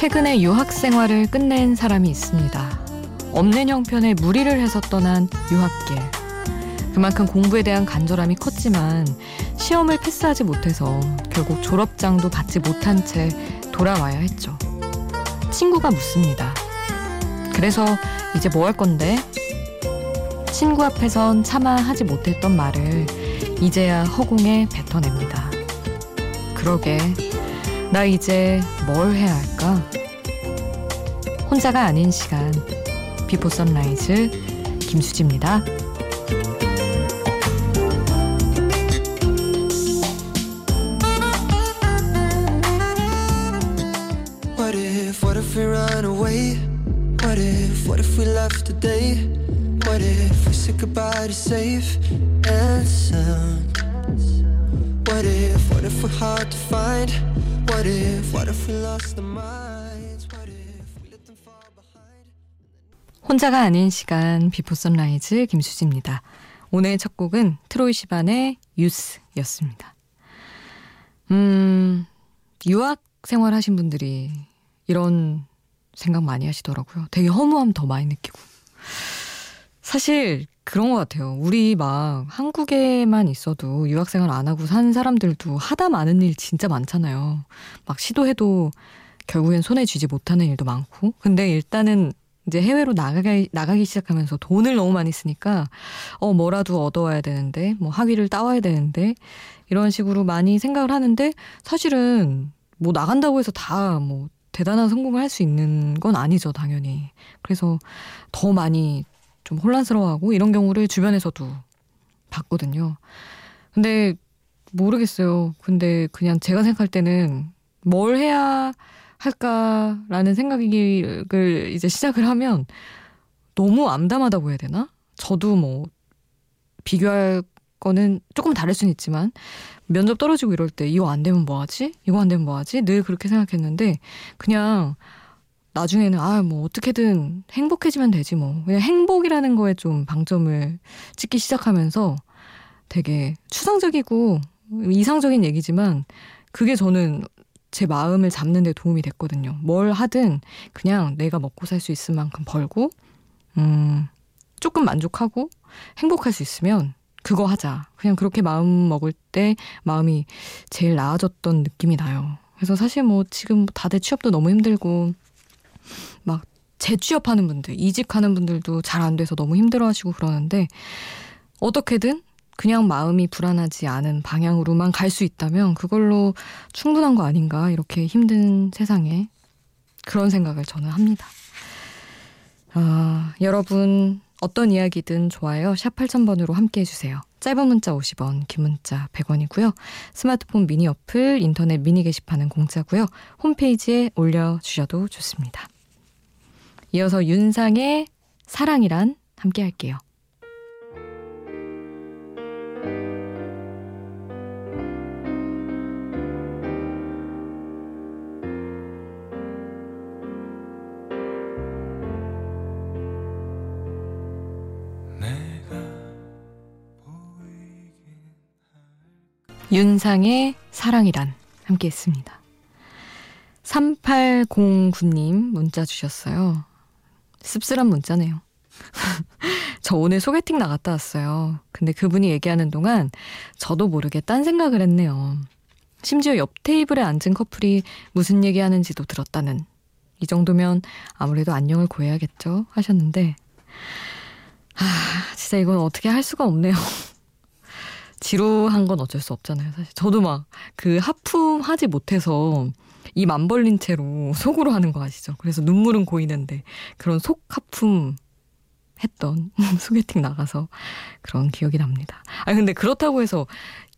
최근에 유학 생활을 끝낸 사람이 있습니다. 없는 형편에 무리를 해서 떠난 유학길. 그만큼 공부에 대한 간절함이 컸지만 시험을 패스하지 못해서 결국 졸업장도 받지 못한 채 돌아와야 했죠. 친구가 묻습니다. 그래서 이제 뭐 할 건데? 친구 앞에선 차마 하지 못했던 말을 이제야 허공에 뱉어냅니다. 그러게, 나 이제 뭘 해야 할까? 혼자가 아닌 시간, 비포 선라이즈 김수지입니다. 혼자가 아닌 시간 비포 선라이즈 김수지입니다. 오늘 첫 곡은 트로이 시반의 Youth였습니다. 음, 유학 생활 하신 분들이 이런 생각 많이 하시더라고요. 되게 허무함 더 많이 느끼고. 사실 그런 것 같아요. 우리 막 한국에만 있어도 유학생활 안 하고 산 사람들도 하다 마는 일 진짜 많잖아요. 막 시도해도 결국엔 손에 쥐지 못하는 일도 많고. 근데 일단은 이제 해외로 나가기, 나가기 시작하면서 돈을 너무 많이 쓰니까, 어, 뭐라도 얻어와야 되는데, 뭐 학위를 따와야 되는데, 이런 식으로 많이 생각을 하는데, 사실은 뭐 나간다고 해서 다 뭐 대단한 성공을 할 수 있는 건 아니죠, 당연히. 그래서 더 많이 좀 혼란스러워하고 이런 경우를 주변에서도 봤거든요. 근데 모르겠어요. 근데 그냥 제가 생각할 때는 뭘 해야 할까라는 생각을 이제 시작을 하면 너무 암담하다고 해야 되나? 저도 뭐 비교할 거는 조금 다를 수는 있지만 면접 떨어지고 이럴 때 이거 안 되면 뭐 하지? 이거 안 되면 뭐 하지? 늘 그렇게 생각했는데 그냥 나중에는 아 뭐 어떻게든 행복해지면 되지 뭐 그냥 행복이라는 거에 좀 방점을 찍기 시작하면서 되게 추상적이고 이상적인 얘기지만 그게 저는 제 마음을 잡는 데 도움이 됐거든요. 뭘 하든 그냥 내가 먹고 살 수 있을 만큼 벌고 음 조금 만족하고 행복할 수 있으면 그거 하자. 그냥 그렇게 마음 먹을 때 마음이 제일 나아졌던 느낌이 나요. 그래서 사실 뭐 지금 다들 취업도 너무 힘들고 막 재취업하는 분들, 이직하는 분들도 잘 안 돼서 너무 힘들어하시고 그러는데 어떻게든 그냥 마음이 불안하지 않은 방향으로만 갈 수 있다면 그걸로 충분한 거 아닌가 이렇게 힘든 세상에 그런 생각을 저는 합니다. 아, 여러분 어떤 이야기든 좋아요. 샵 8000번으로 함께 해주세요. 짧은 문자 50원, 긴 문자 100원이고요. 스마트폰 미니 어플, 인터넷 미니 게시판은 공짜고요. 홈페이지에 올려주셔도 좋습니다. 이어서 윤상의 사랑이란 함께 할게요. 윤상의 사랑이란 함께 했습니다. 3809님 문자 주셨어요. 씁쓸한 문자네요. 저 오늘 소개팅 나갔다 왔어요. 근데 그분이 얘기하는 동안 저도 모르게 딴 생각을 했네요. 심지어 옆 테이블에 앉은 커플이 무슨 얘기하는지도 들었다는. 이 정도면 아무래도 안녕을 구해야겠죠? 하셨는데, 아, 진짜 이건 어떻게 할 수가 없네요. 지루한 건 어쩔 수 없잖아요, 사실. 저도 막 그 하품하지 못해서 입 안 벌린 채로 속으로 하는 거 아시죠? 그래서 눈물은 고이는데 그런 속 하품 했던 소개팅 나가서 그런 기억이 납니다. 아 근데 그렇다고 해서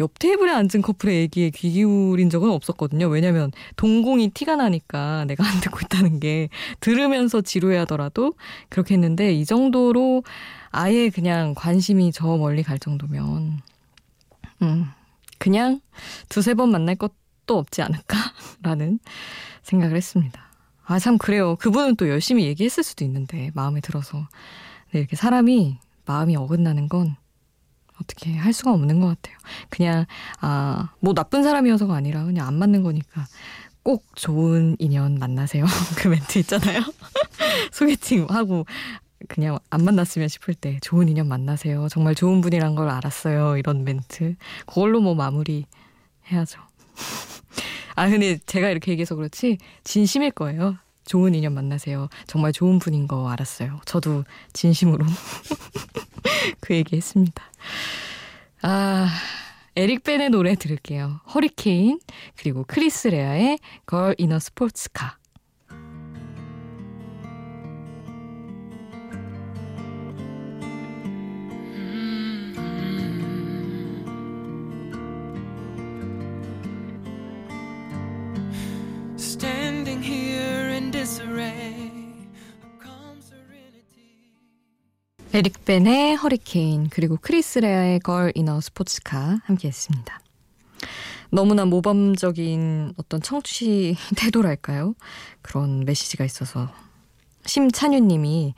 옆 테이블에 앉은 커플의 얘기에 귀 기울인 적은 없었거든요. 왜냐면 동공이 티가 나니까 내가 안 듣고 있다는 게 들으면서 지루해 하더라도 그렇게 했는데 이 정도로 아예 그냥 관심이 저 멀리 갈 정도면 음, 그냥 두세 번 만날 것도 없지 않을까라는 생각을 했습니다. 아, 참, 그래요. 그분은 또 열심히 얘기했을 수도 있는데, 마음에 들어서. 네, 이렇게 사람이 마음이 어긋나는 건 어떻게 할 수가 없는 것 같아요. 그냥, 아, 뭐 나쁜 사람이어서가 아니라 그냥 안 맞는 거니까 꼭 좋은 인연 만나세요. 그 멘트 있잖아요. 소개팅 하고 그냥 안 만났으면 싶을 때 좋은 인연 만나세요. 정말 좋은 분이란 걸 알았어요. 이런 멘트. 그걸로 뭐 마무리 해야죠. 아, 근데 제가 이렇게 얘기해서 그렇지 진심일 거예요. 좋은 인연 만나세요. 정말 좋은 분인 거 알았어요. 저도 진심으로 그 얘기 했습니다. 아, 에릭 벤의 노래 들을게요. 허리케인, 그리고 크리스 레아의 걸 이너 스포츠카. 에릭 베네의 허리케인 그리고 크리스 레아의 Girl in a Sports Car 함께했습니다. 너무나 모범적인 어떤 청취 태도랄까요? 그런 메시지가 있어서 심찬유님이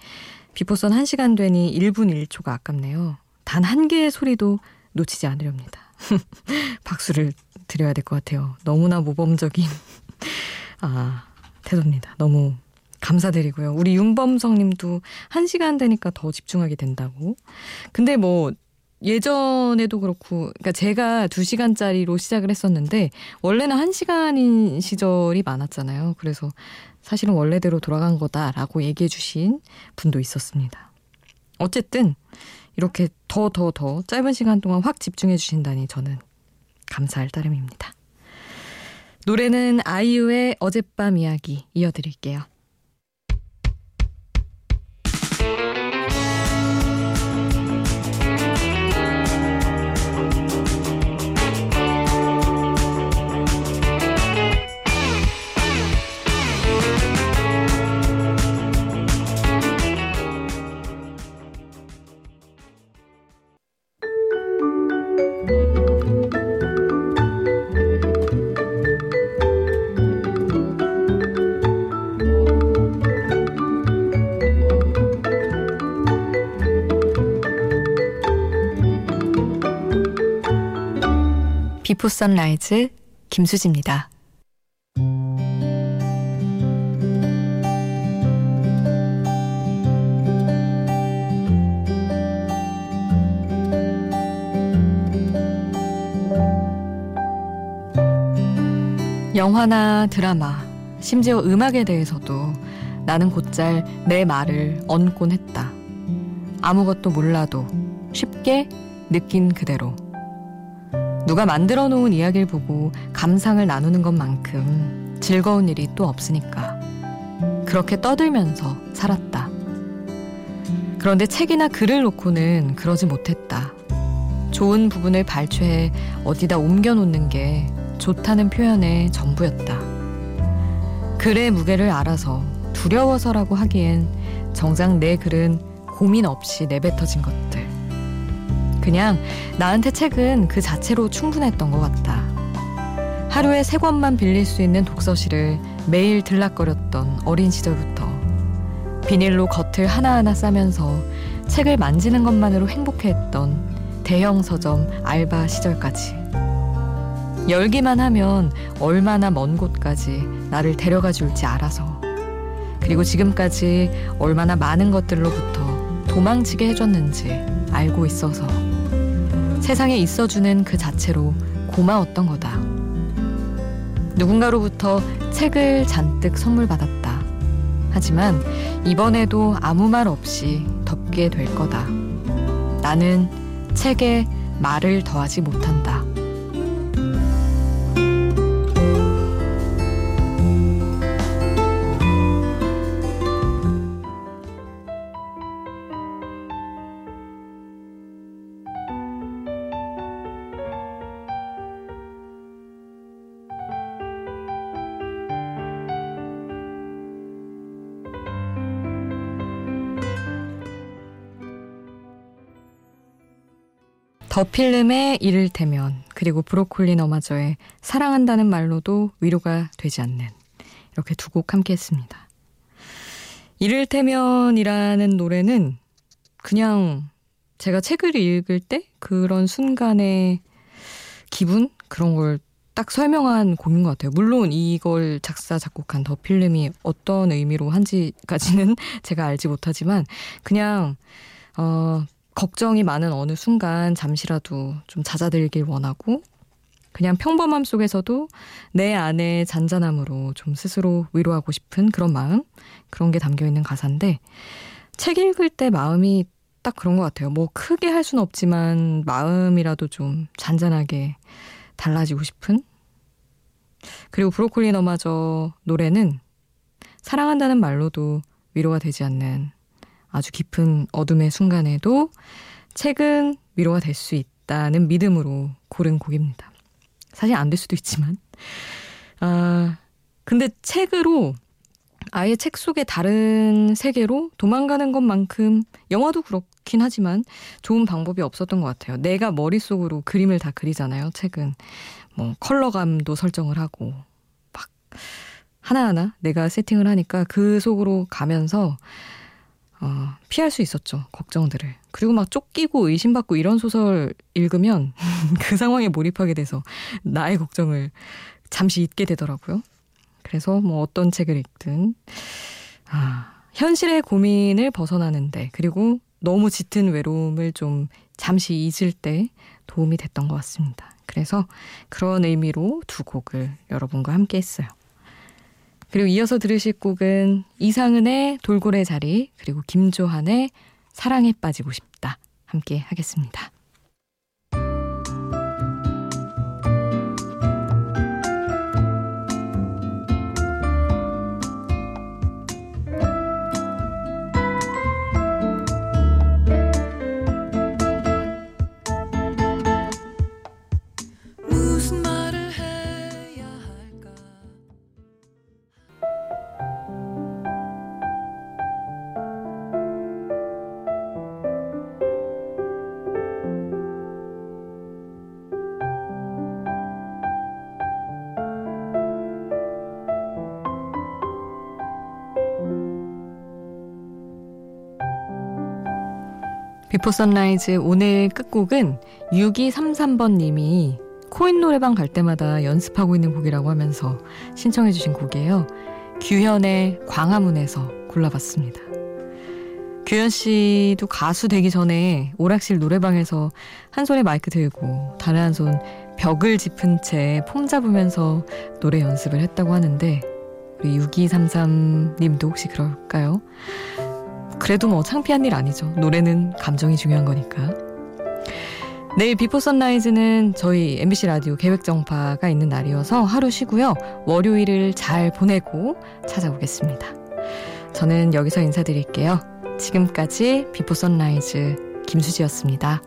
비포선 1시간 되니 1분 1초가 아깝네요. 단 한 개의 소리도 놓치지 않으렵니다. 박수를 드려야 될 것 같아요. 너무나 모범적인 아 태도입니다. 너무 감사드리고요. 우리 윤범성 님도 한 시간 되니까 더 집중하게 된다고. 근데 뭐, 예전에도 그렇고, 그러니까 제가 두 시간짜리로 시작을 했었는데, 원래는 한 시간인 시절이 많았잖아요. 그래서 사실은 원래대로 돌아간 거다라고 얘기해 주신 분도 있었습니다. 어쨌든, 이렇게 더, 더, 더 짧은 시간 동안 확 집중해 주신다니 저는 감사할 따름입니다. 노래는 아이유의 어젯밤 이야기 이어드릴게요. 비포 선라이즈 김수지입니다. 영화나 드라마, 심지어 음악에 대해서도 나는 곧잘 내 말을 얹곤 했다. 아무것도 몰라도 쉽게 느낀 그대로. 누가 만들어 놓은 이야기를 보고 감상을 나누는 것만큼 즐거운 일이 또 없으니까. 그렇게 떠들면서 살았다. 그런데 책이나 글을 놓고는 그러지 못했다. 좋은 부분을 발췌해 어디다 옮겨 놓는 게 좋다는 표현의 전부였다. 글의 무게를 알아서 두려워서라고 하기엔 정작 내 글은 고민 없이 내뱉어진 것들. 그냥 나한테 책은 그 자체로 충분했던 것 같다. 하루에 세 권만 빌릴 수 있는 독서실을 매일 들락거렸던 어린 시절부터 비닐로 겉을 하나하나 싸면서 책을 만지는 것만으로 행복해했던 대형 서점 알바 시절까지. 열기만 하면 얼마나 먼 곳까지 나를 데려가 줄지 알아서. 그리고 지금까지 얼마나 많은 것들로부터 도망치게 해줬는지 알고 있어서. 세상에 있어주는 그 자체로 고마웠던 거다. 누군가로부터 책을 잔뜩 선물 받았다. 하지만 이번에도 아무 말 없이 덮게 될 거다. 나는 책에 말을 더하지 못한다. 더 필름의 이를테면 그리고 브로콜리 너마저의 사랑한다는 말로도 위로가 되지 않는 이렇게 두 곡 함께 했습니다. 이를테면이라는 노래는 그냥 제가 책을 읽을 때 그런 순간의 기분 그런 걸 딱 설명한 곡인 것 같아요. 물론 이걸 작사, 작곡한 더 필름이 어떤 의미로 한지까지는 제가 알지 못하지만 그냥, 어, 걱정이 많은 어느 순간 잠시라도 좀 잦아들길 원하고 그냥 평범함 속에서도 내 안의 잔잔함으로 좀 스스로 위로하고 싶은 그런 마음 그런 게 담겨 있는 가사인데 책 읽을 때 마음이 딱 그런 것 같아요. 뭐 크게 할 수는 없지만 마음이라도 좀 잔잔하게 달라지고 싶은 그리고 브로콜리 너마저 노래는 사랑한다는 말로도 위로가 되지 않는 아주 깊은 어둠의 순간에도 책은 위로가 될 수 있다는 믿음으로 고른 곡입니다. 사실 안 될 수도 있지만. 아, 근데 책으로 아예 책 속의 다른 세계로 도망가는 것만큼 영화도 그렇긴 하지만 좋은 방법이 없었던 것 같아요. 내가 머릿속으로 그림을 다 그리잖아요, 책은. 뭐 컬러감도 설정을 하고 막 하나하나 내가 세팅을 하니까 그 속으로 가면서 어, 피할 수 있었죠. 걱정들을. 그리고 막 쫓기고 의심받고 이런 소설 읽으면 그 상황에 몰입하게 돼서 나의 걱정을 잠시 잊게 되더라고요. 그래서 뭐 어떤 책을 읽든 아, 현실의 고민을 벗어나는데 그리고 너무 짙은 외로움을 좀 잠시 잊을 때 도움이 됐던 것 같습니다. 그래서 그런 의미로 두 곡을 여러분과 함께 했어요. 그리고 이어서 들으실 곡은 이상은의 돌고래 자리 그리고 김조한의 사랑에 빠지고 싶다 함께 하겠습니다. 비포 선라이즈 오늘 끝곡은 6233번 님이 코인 노래방 갈 때마다 연습하고 있는 곡이라고 하면서 신청해 주신 곡이에요. 규현의 광화문에서 골라봤습니다. 규현 씨도 가수 되기 전에 오락실 노래방에서 한 손에 마이크 들고 다른 한 손 벽을 짚은 채 폼 잡으면서 노래 연습을 했다고 하는데 우리 6233님도 혹시 그럴까요? 그래도 뭐 창피한 일 아니죠. 노래는 감정이 중요한 거니까. 내일 Before Sunrise는 저희 MBC 라디오 계획정파가 있는 날이어서 하루 쉬고요. 월요일을 잘 보내고 찾아오겠습니다. 저는 여기서 인사드릴게요. 지금까지 Before Sunrise 김수지였습니다.